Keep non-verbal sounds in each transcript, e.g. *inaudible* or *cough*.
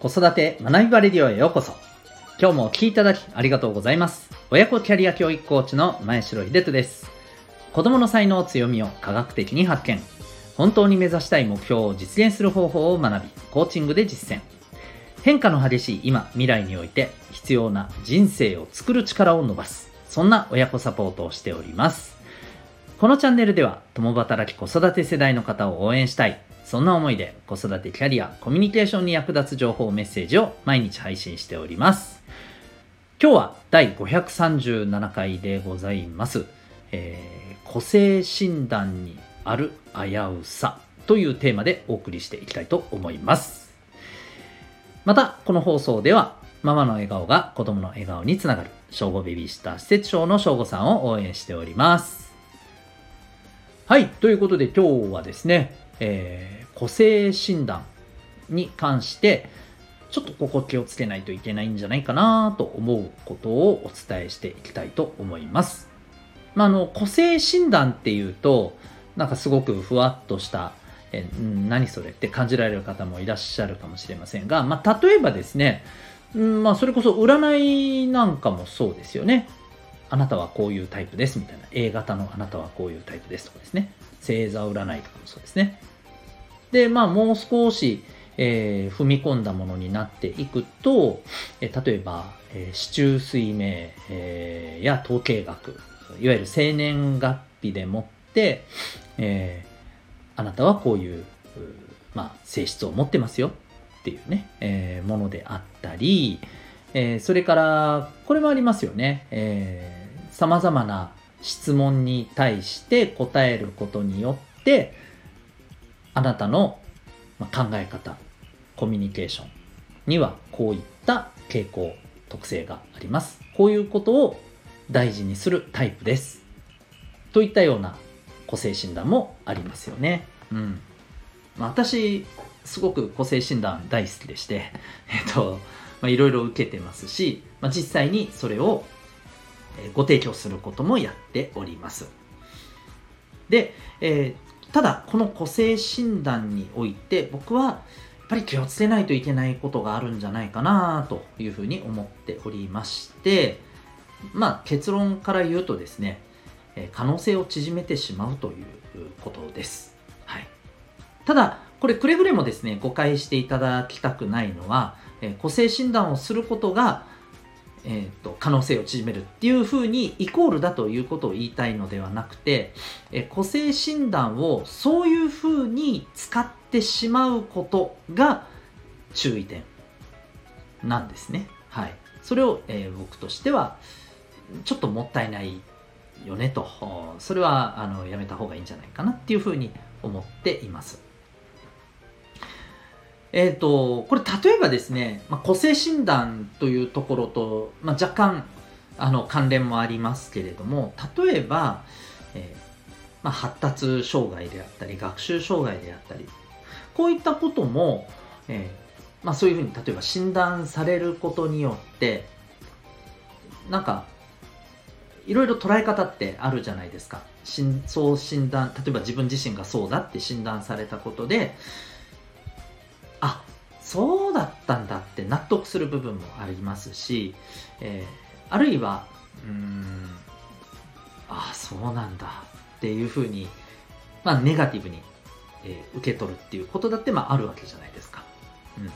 子育て学びバレディオへようこそ。今日もお聴きいただきありがとうございます。親子キャリア教育コーチの前城秀人です。子供の才能強みを科学的に発見。本当に目指したい目標を実現する方法を学び、コーチングで実践。変化の激しい今、未来において必要な人生を作る力を伸ばす。そんな親子サポートをしております。このチャンネルでは共働き子育て世代の方を応援したい。そんな思いで子育てキャリア、コミュニケーションに役立つ情報メッセージを毎日配信しております。今日は第537回でございます。えー個性診断にある危うさというテーマでお送りしていきたいと思います。また、この放送ではママの笑顔が子供の笑顔につながる正午ベビーシッター施設長の正午さんを応援しております。はい、ということで今日はですね、えー個性診断に関してちょっとここ気をつけないといけないんじゃないかなと思うことをお伝えしていきたいと思います。まあ、あの個性診断っていうとなんかすごくふわっとしたえ何それって感じられる方もいらっしゃるかもしれませんが、まあ、例えばですね、うんまあ、それこそ占いなんかもそうですよね。あなたはこういうタイプですみたいな。A 型のあなたはこういうタイプですとかですね。星座占いとかもそうですね。でまあもう少し、えー踏み込んだものになっていくと、えー例えば、えー、四柱推命、えーや統計学いわゆる生年月日でもって、えーあなたはこういうまあ、性質を持ってますよっていうね、えーものであったり、えーそれからこれもありますよね、さまざまな質問に対して答えることによってあなたの考え方コミュニケーションにはこういった傾向特性があります。こういうことを大事にするタイプです。といったような個性診断もありますよね。うん。まあ私すごく個性診断大好きでして *laughs* えっとまあいろいろ受けてますし、まあ、実際にそれをご提供することもやっております。で、えーただこの個性診断において僕はやっぱり気をつけないといけないことがあるんじゃないかなというふうに思っておりましてまあ結論から言うとですね可能性を縮めてしまうということです、はい、ただこれくれぐれもですね誤解していただきたくないのは、個性診断をすることがえー、と可能性を縮めるっていうふうにイコールだということを言いたいのではなくて、え個性診断をそういうふうに使ってしまうことが注意点なんですね。はい、それを、えー僕としてはちょっともったいないよねとそれはあのやめた方がいいんじゃないかなっていうふうに思っています。えっ、と、これ例えばですね、まあ、個性診断というところと、まあ、若干あの関連もありますけれども、例えば、えーまあ、発達障害であったり、学習障害であったり、こういったことも、えーまあ、そういうふうに例えば診断されることによって、なんか、いろいろ捉え方ってあるじゃないですか。そう診断、例えば自分自身がそうだって診断されたことで、そうだったんだって納得する部分もありますし、えーあるいはうーんあそうなんだっていうふうに、まあ、ネガティブに、えー受け取るっていうことだって、まあ、あるわけじゃないですか。うん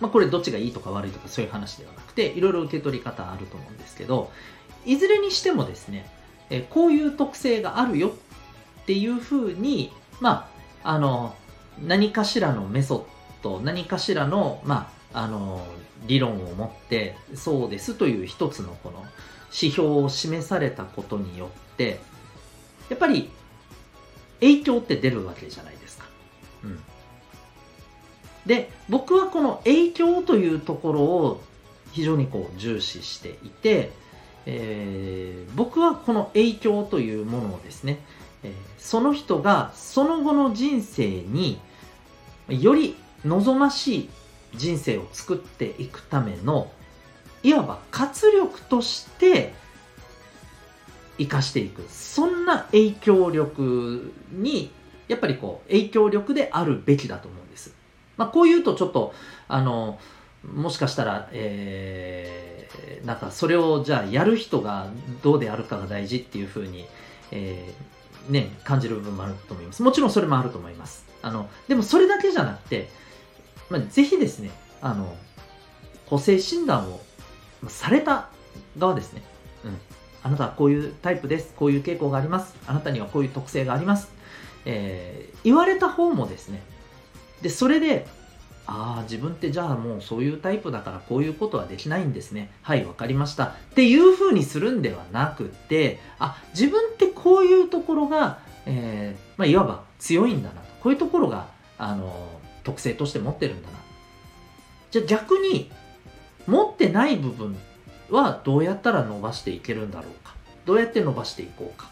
まあ、これどっちがいいとか悪いとかそういう話ではなくていろいろ受け取り方あると思うんですけどいずれにしてもですね、えーこういう特性があるよっていうふうにまああの何かしらのメソッドと何かしらの,、まあ、あの理論を持ってそうですという一つのこの指標を示されたことによってやっぱり影響って出るわけじゃないですか。うん、で僕はこの影響というところを非常にこう重視していて、えー僕はこの影響というものをですね、えーその人がその後の人生により望ましい人生を作っていくためのいわば活力として生かしていくそんな影響力にやっぱりこう影響力であるべきだと思うんです。まあ、こう言うとちょっとあのもしかしたら、えー、なんかそれをじゃあやる人がどうであるかが大事っていうふうに、えー、ね、感じる部分もあると思います。もちろんそれもあると思います。あの、でもそれだけじゃなくて、まあ、ぜひですね、あの、個性診断をされた側ですね。うん。あなたはこういうタイプです。こういう傾向があります。あなたにはこういう特性があります。えー、言われた方もですね。で、それで、ああ、自分ってじゃあもうそういうタイプだからこういうことはできないんですね。はい、わかりました。っていう風にするんではなくて、あ、自分ってこういうところが、えー、まあ、いわば強いんだなと。こういうところが、あの、特性として持ってるんだな。じゃあ逆に、持ってない部分はどうやったら伸ばしていけるんだろうか。どうやって伸ばしていこうか。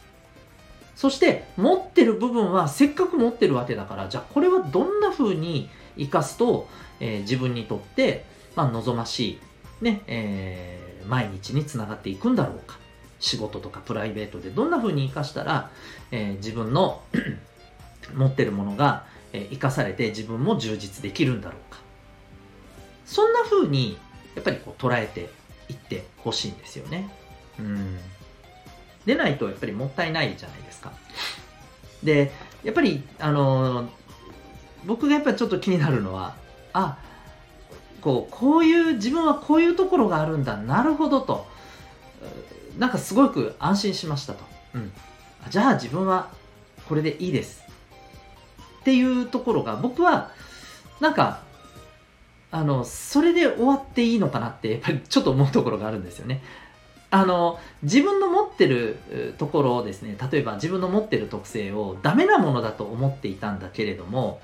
そして持ってる部分はせっかく持ってるわけだから、じゃあこれはどんな風に生かすと、えー、自分にとって、まあ、望ましい、ね、えー、毎日につながっていくんだろうか。仕事とかプライベートでどんな風に生かしたら、えー、自分の *clears throat* 持ってるものが、えー、生かされて自分も充実できるんだろうか。そんな風にやっぱりこう捉えていってほしいんですよね。うん。でないとやっぱりもったいないじゃないですか。で、やっぱり、あのー、僕がやっぱりちょっと気になるのは、あ、こう、こういう、自分はこういうところがあるんだ、なるほどと、なんかすごく安心しましたと。うん。じゃあ自分はこれでいいです。っていうところが、僕は、なんか、あの、それで終わっていいのかなって、やっぱりちょっと思うところがあるんですよね。あの、自分の持ってるところをですね、例えば自分の持ってる特性をダメなものだと思っていたんだけれども、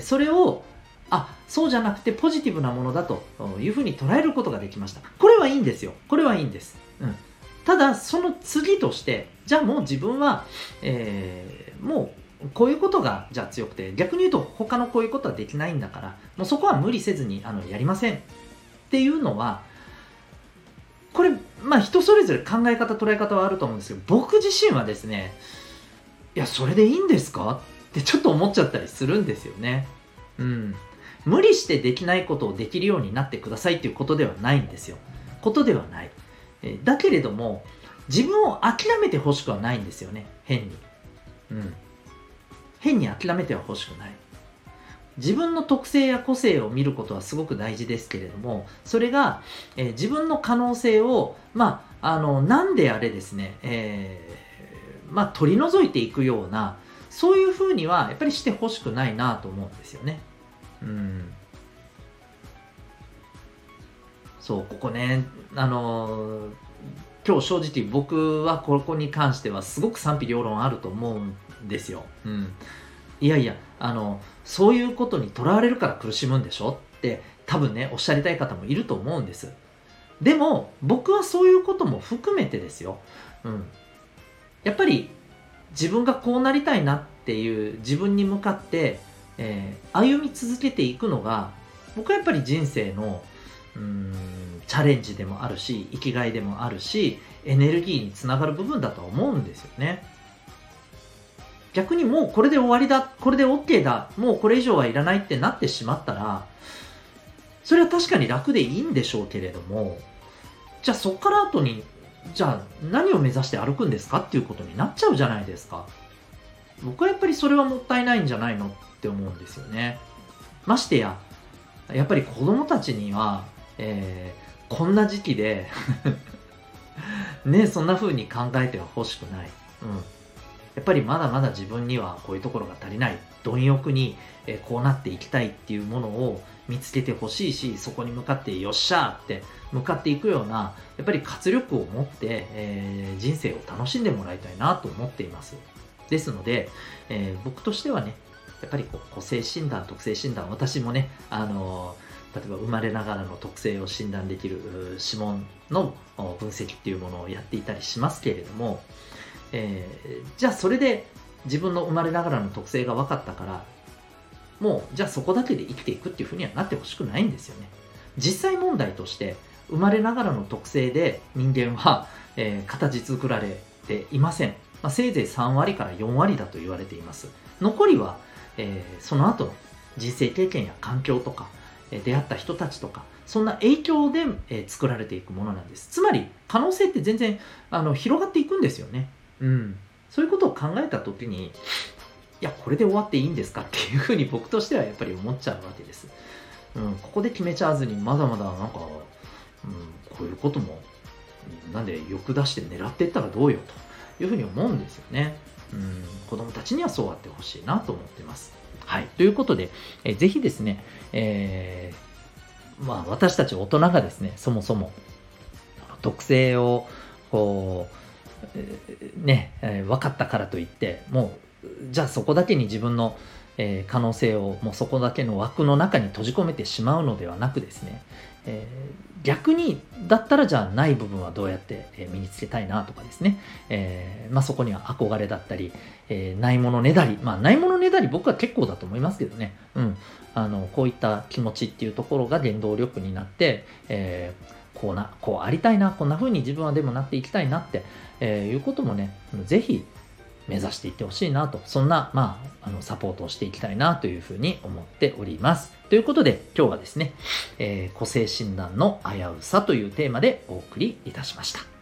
それを、あ、そうじゃなくてポジティブなものだというふうに捉えることができました。これはいいんですよ。これはいいんです。うん。ただ、その次として、じゃあもう自分は、えー、もうこういうことがじゃあ強くて、逆に言うと他のこういうことはできないんだから、もうそこは無理せずにあのやりませんっていうのは、これ、まあ人それぞれ考え方、捉え方はあると思うんですけど、僕自身はですね、いや、それでいいんですか？ってちょっと思っちゃったりするんですよね。うん。無理してできないことをできるようになってくださいっていうことではないんですよ。ことではない。えだけれども、自分を諦めてほしくはないんですよね。変に。うん。変に諦めてはほしくない。自分の特性や個性を見ることはすごく大事ですけれども、それが、えー、自分の可能性を、まあ、あの、なんであれですね、えー、まあ、取り除いていくような、そういうふうには、やっぱりしてほしくないなと思うんですよね。うん。そう、ここね、あのー、今日正直僕はここに関してはすごく賛否両論あると思うんですよ。うん。いやいや、あの、そういうことにとらわれるから苦しむんでしょ？って多分ね、おっしゃりたい方もいると思うんです。でも、僕はそういうことも含めてですよ。うん。やっぱり、自分がこうなりたいなっていう自分に向かって、えー、歩み続けていくのが、僕はやっぱり人生の、うん、チャレンジでもあるし、生きがいでもあるし、エネルギーにつながる部分だと思うんですよね。逆にもうこれで終わりだ、これで OK だ、もうこれ以上はいらないってなってしまったら、それは確かに楽でいいんでしょうけれども、じゃあそこから後に、じゃあ何を目指して歩くんですかっていうことになっちゃうじゃないですか。僕はやっぱりそれはもったいないんじゃないのって思うんですよね。ましてや、やっぱり子供たちには、えー、こんな時期で *laughs* ね、そんな風に考えては欲しくない。うん。やっぱりまだまだ自分にはこういうところが足りない貪欲にこうなっていきたいっていうものを見つけてほしいしそこに向かってよっしゃーって向かっていくようなやっぱり活力を持って、えー、人生を楽しんでもらいたいなと思っています。ですので、えー、僕としてはねやっぱりこう個性診断特性診断私もねあのー、例えば生まれながらの特性を診断できる指紋の分析っていうものをやっていたりしますけれども、えー、じゃあそれで自分の生まれながらの特性が分かったからもうじゃあそこだけで生きていくっていうふうにはなってほしくないんですよね。実際問題として生まれながらの特性で人間は、えー、形作られていません、まあ、せいぜい3割から4割だと言われています。残りは、えー、その後の人生経験や環境とかえ、出会った人たちとかそんな影響で、え作られていくものなんです。つまり可能性って全然あの広がっていくんですよね。うん。そういうことを考えた時にいやこれで終わっていいんですかっていうふうに僕としてはやっぱり思っちゃうわけです、うん、ここで決めちゃわずにまだまだなんか、うん、こういうこともなんで欲出して狙っていったらどうよというふうに思うんですよね。うん子供たちにはそうあってほしいなと思ってます。はい。ということで、えー、ぜひですね、えー、まあ、私たち大人がですね、そもそも、特性を、こう、ね、えー、分かったからといって、もう、じゃあそこだけに自分の、えー、可能性をもうそこだけの枠の中に閉じ込めてしまうのではなくですね、えー、逆にだったらじゃあない部分はどうやって身につけたいなとかですね、えー、まあ、そこには憧れだったり、えないものねだり、まあ、ないものねだり僕は結構だと思いますけどね、うん、あのこういった気持ちっていうところが原動力になって、えこうなこうありたいなこんな風に自分はでもなっていきたいなって、えいうこともねぜひ目指していってほしいなと、そんな、まあ、あの、サポートをしていきたいなというふうに思っております。ということで、今日はですね、えー、個性診断の危うさというテーマでお送りいたしました。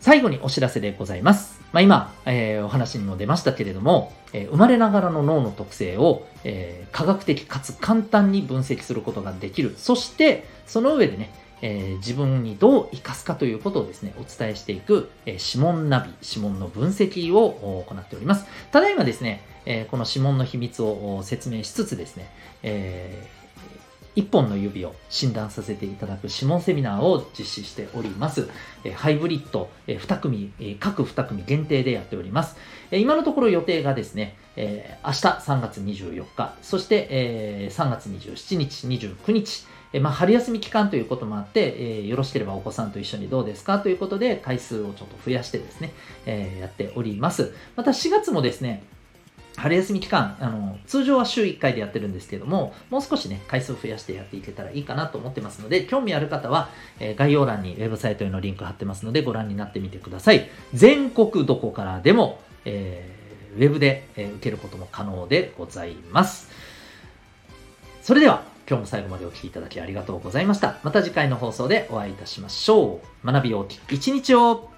最後にお知らせでございます。まあ、今、えー、お話にも出ましたけれども、えー、生まれながらの脳の特性を、えー、科学的かつ簡単に分析することができる。そして、その上でね、え、自分にどう生かすかということをですね、お伝えしていく、えー、指紋ナビ、指紋の分析を行っております。ただいまですね、え、この指紋の秘密を説明しつつですね、えー、1本の指を診断させていただく指紋セミナーを実施しております。えハイブリッド、え2組、え各2組限定でやっております。え今のところ予定がですね、え明日3月24日、そして、え3月27日、29日、えまあ、春休み期間ということもあって、えー、よろしければお子さんと一緒にどうですか？ということで、回数をちょっと増やしてですね、えー、やっております。また4月もですね、春休み期間、あの、通常は週1回でやってるんですけども、もう少しね、回数を増やしてやっていけたらいいかなと思ってますので、興味ある方は、えー、概要欄にウェブサイトへのリンク貼ってますので、ご覧になってみてください。全国どこからでも、えー、ウェブで、えー、受けることも可能でございます。それでは、今日も最後までお聴きいただきありがとうございました。また次回の放送でお会いいたしましょう。学び大きい一日を